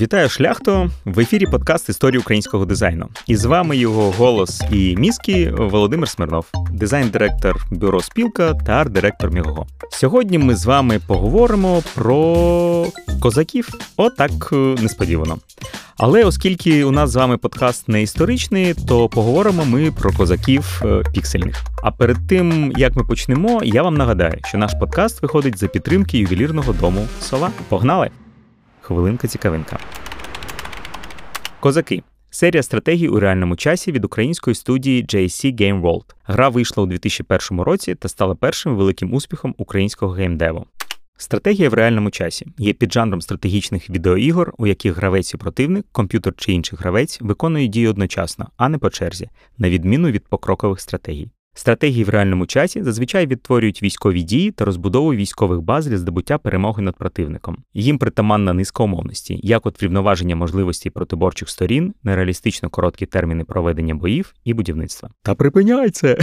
Вітаю шляхто в ефірі подкаст історії українського дизайну. І з вами його голос і мізки Володимир Смирнов, дизайн-директор бюро Спілка та арт-директор Мігого. Сьогодні ми з вами поговоримо про козаків. Отак е, несподівано. Але оскільки у нас з вами подкаст не історичний, то поговоримо ми про козаків е, піксельних. А перед тим як ми почнемо, я вам нагадаю, що наш подкаст виходить за підтримки ювелірного дому Сова. Погнали! Хвилинка цікавинка. Козаки. Серія стратегій у реальному часі від української студії GSC Game World. Гра вийшла у 2001 році та стала першим великим успіхом українського геймдеву. Стратегія в реальному часі є піджанром стратегічних відеоігор, у яких гравець і противник, комп'ютер чи інший гравець виконують дії одночасно, а не по черзі, на відміну від покрокових стратегій. Стратегії в реальному часі зазвичай відтворюють військові дії та розбудову військових баз для здобуття перемоги над противником. Їм притаманна низка умовності, як от врівноваження можливостей протиборчих сторін, нереалістично короткі терміни проведення боїв і будівництва. Та припиняйте!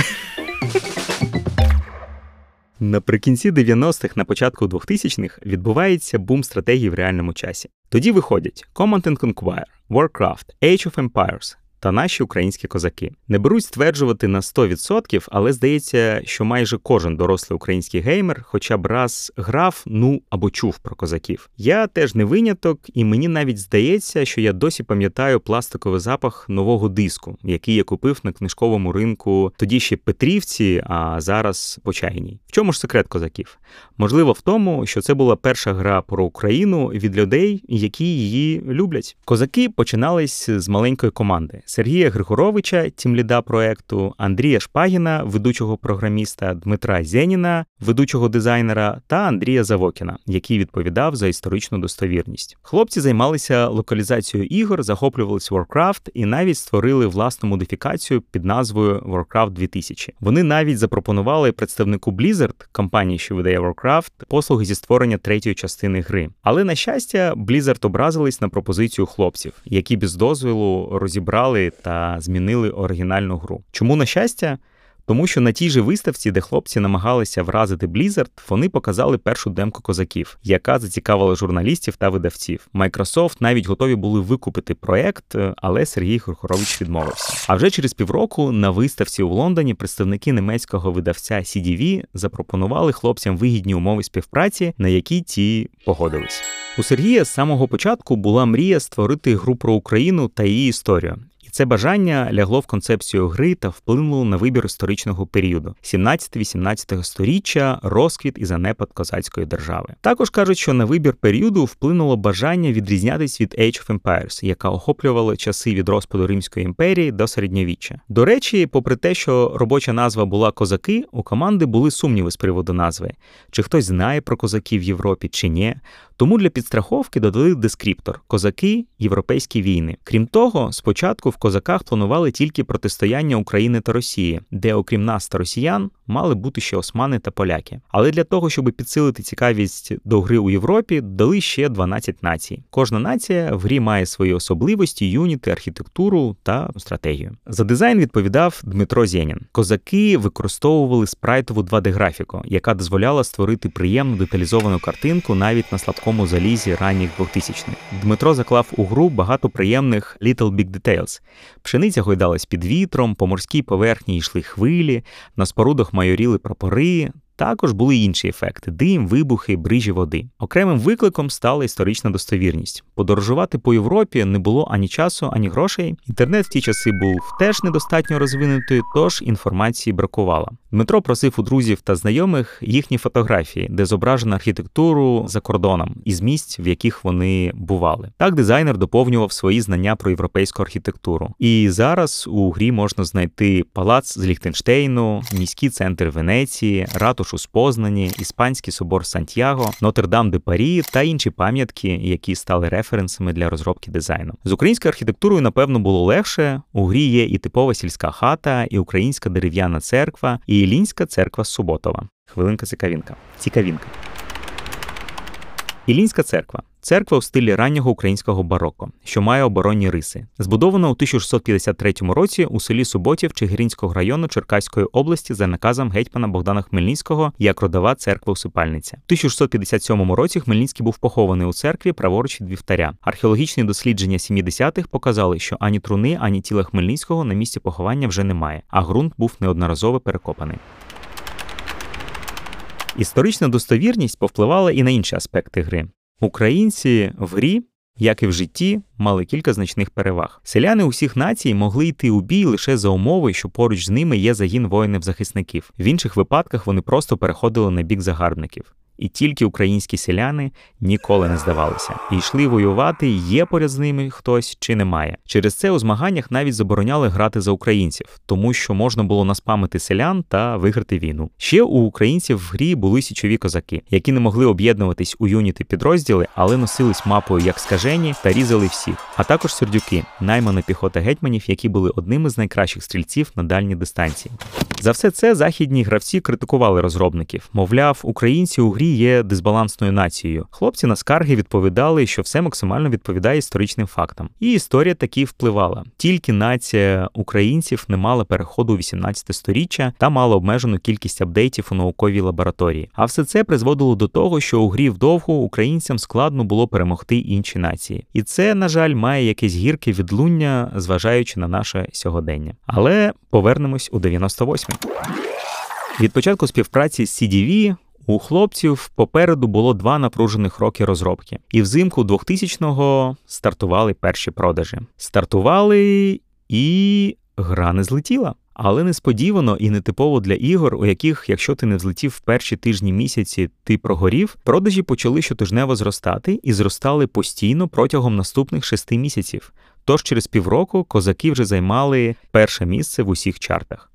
Наприкінці 90-х, на початку 2000-х відбувається бум стратегії в реальному часі. Тоді виходять Command Conquer, Warcraft, Age of Empires, та наші українські козаки. Не беруть стверджувати на 100%, але здається, що майже кожен дорослий український геймер хоча б раз грав, ну або чув про козаків. Я теж не виняток, і мені навіть здається, що я досі пам'ятаю пластиковий запах нового диску, який я купив на книжковому ринку тоді ще Петрівці, а зараз Почайній. В чому ж секрет козаків? Можливо, в тому, що це була перша гра про Україну від людей, які її люблять. Козаки починались з маленької команди. Сергія Григоровича, тімліда проекту, Андрія Шпагіна, ведучого програміста, Дмитра Зеніна, ведучого дизайнера, та Андрія Завокіна, який відповідав за історичну достовірність. Хлопці займалися локалізацією ігор, захоплювалися Warcraft і навіть створили власну модифікацію під назвою Warcraft 2000. Вони навіть запропонували представнику Blizzard, компанії, що видає Warcraft, послуги зі створення третьої частини гри. Але на щастя, Blizzard образились на пропозицію хлопців, які без дозволу розібрали та змінили оригінальну гру. Чому на щастя? Тому що на тій же виставці, де хлопці намагалися вразити Blizzard, вони показали першу демку козаків, яка зацікавила журналістів та видавців. Microsoft навіть готові були викупити проект, але Сергій Хурхорович відмовився. А вже через півроку на виставці у Лондоні представники німецького видавця CDV запропонували хлопцям вигідні умови співпраці, на які ті погодились. У Сергія з самого початку була мрія створити гру про Україну та її історію. Це бажання лягло в концепцію гри та вплинуло на вибір історичного періоду 17-18 сторіччя, розквіт і занепад козацької держави. Також кажуть, що на вибір періоду вплинуло бажання відрізнятись від Age of Empires, яка охоплювала часи від розпаду Римської імперії до середньовіччя. До речі, попри те, що робоча назва була козаки, у команди були сумніви з приводу назви: чи хтось знає про козаків в Європі, чи ні. Тому для підстраховки додали дескриптор козаки європейські війни. Крім того, спочатку в козаках планували тільки протистояння України та Росії, де, окрім нас та росіян, мали бути ще османи та поляки. Але для того, щоб підсилити цікавість до гри у Європі, дали ще 12 націй. Кожна нація в грі має свої особливості, юніти, архітектуру та стратегію. За дизайн відповідав Дмитро Зєнін. Козаки використовували спрайтову 2D-графіку, яка дозволяла створити приємну деталізовану картинку навіть на слабкому залізі ранніх 2000-х. Дмитро заклав у гру багато приємних Little Big Details. Пшениця гойдалась під вітром, по морській поверхні йшли хвилі, на спорудах майоріли прапори. Також були інші ефекти: дим, вибухи, брижі води. Окремим викликом стала історична достовірність. Подорожувати по Європі не було ані часу, ані грошей. Інтернет в ті часи був теж недостатньо розвинутий, тож інформації бракувало. Дмитро просив у друзів та знайомих їхні фотографії, де зображено архітектуру за кордоном із місць, в яких вони бували. Так дизайнер доповнював свої знання про європейську архітектуру. І зараз у грі можна знайти палац з Ліхтенштейну, міський центр Венеції, ратушу з Познані, іспанський собор Сантьяго, Нотр-Дам де Парі та інші пам'ятки, які стали референсами для розробки дизайну. З українською архітектурою, напевно, було легше. У грі є і типова сільська хата, і українська дерев'яна церква. і Ілінська церква Суботова. Хвилинка цікавінка. Цікавінка. Ілінська церква церква у стилі раннього українського бароко, що має оборонні риси. Збудована у 1653 році у селі Суботів Чигиринського району Черкаської області за наказом гетьмана Богдана Хмельницького як родова церква усипальниця. У 1657 році Хмельницький був похований у церкві праворуч від вівтаря. Археологічні дослідження 70-х показали, що ані труни, ані тіла Хмельницького на місці поховання вже немає, а ґрунт був неодноразово перекопаний. Історична достовірність повпливала і на інші аспекти гри. Українці в грі, як і в житті, мали кілька значних переваг. Селяни усіх націй могли йти у бій лише за умови, що поруч з ними є загін воїнів-захисників. В інших випадках вони просто переходили на бік загарбників. І тільки українські селяни ніколи не здавалися і йшли воювати, є поряд з ними хтось чи немає. Через це у змаганнях навіть забороняли грати за українців, тому що можна було наспамити селян та виграти війну. Ще у українців в грі були січові козаки, які не могли об'єднуватись у юніти підрозділи, але носились мапою як скажені та різали всіх. А також сердюки, наймана піхота гетьманів, які були одними з найкращих стрільців на дальні дистанції. За все це західні гравці критикували розробників. Мовляв, українці у грі є дисбалансною нацією. Хлопці на скарги відповідали, що все максимально відповідає історичним фактам. І історія таки впливала. Тільки нація українців не мала переходу у 18 сторіччя та мала обмежену кількість апдейтів у науковій лабораторії. А все це призводило до того, що у грі вдовго українцям складно було перемогти інші нації. І це, на жаль, має якесь гірке відлуння, зважаючи на наше сьогодення. Але повернемось у 98 від початку співпраці з CDV у хлопців попереду було два напружених роки розробки, і взимку 2000-го стартували перші продажі. Стартували і гра не злетіла. Але несподівано і нетипово для ігор, у яких, якщо ти не взлетів в перші тижні місяці, ти прогорів, продажі почали щотижнево зростати і зростали постійно протягом наступних шести місяців. Тож через півроку козаки вже займали перше місце в усіх чартах.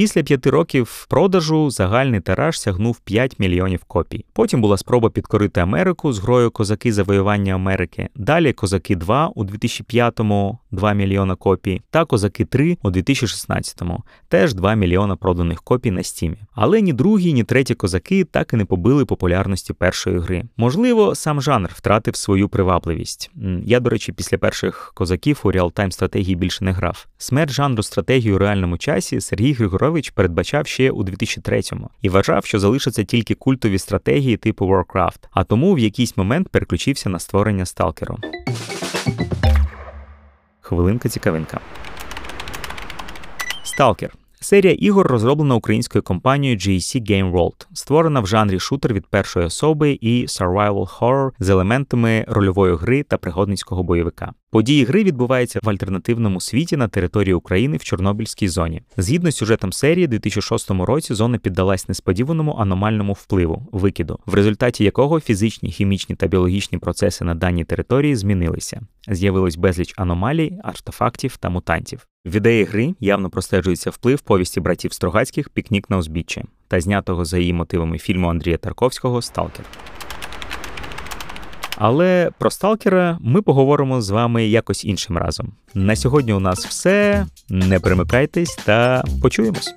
Після п'яти років продажу загальний тираж сягнув 5 мільйонів копій. Потім була спроба підкорити Америку з грою Козаки завоювання Америки. Далі Козаки 2 у 2005-му 2 мільйона копій, та Козаки 3 у 2016-му теж 2 мільйона проданих копій на стімі. Але ні другі, ні треті козаки так і не побили популярності першої гри. Можливо, сам жанр втратив свою привабливість. Я, до речі, після перших козаків у реалтайм стратегії більше не грав. Смерть жанру стратегії у реальному часі Сергій Григорович передбачав ще у 2003-му і вважав, що залишаться тільки культові стратегії типу Warcraft, а тому в якийсь момент переключився на створення сталкеру. Хвилинка цікавинка. Сталкер. Серія ігор розроблена українською компанією GEC Game World, створена в жанрі шутер від першої особи і survival horror з елементами рольової гри та пригодницького бойовика. Події гри відбуваються в альтернативному світі на території України в Чорнобильській зоні. Згідно з сюжетом серії, у 2006 році зона піддалась несподіваному аномальному впливу викиду, в результаті якого фізичні, хімічні та біологічні процеси на даній території змінилися. З'явилось безліч аномалій, артефактів та мутантів. В ідеї гри явно простежується вплив повісті братів Строгацьких Пікнік на узбіччі та знятого за її мотивами фільму Андрія Тарковського Сталкер. Але про сталкера ми поговоримо з вами якось іншим разом. На сьогодні у нас все. Не перемикайтесь та почуємось.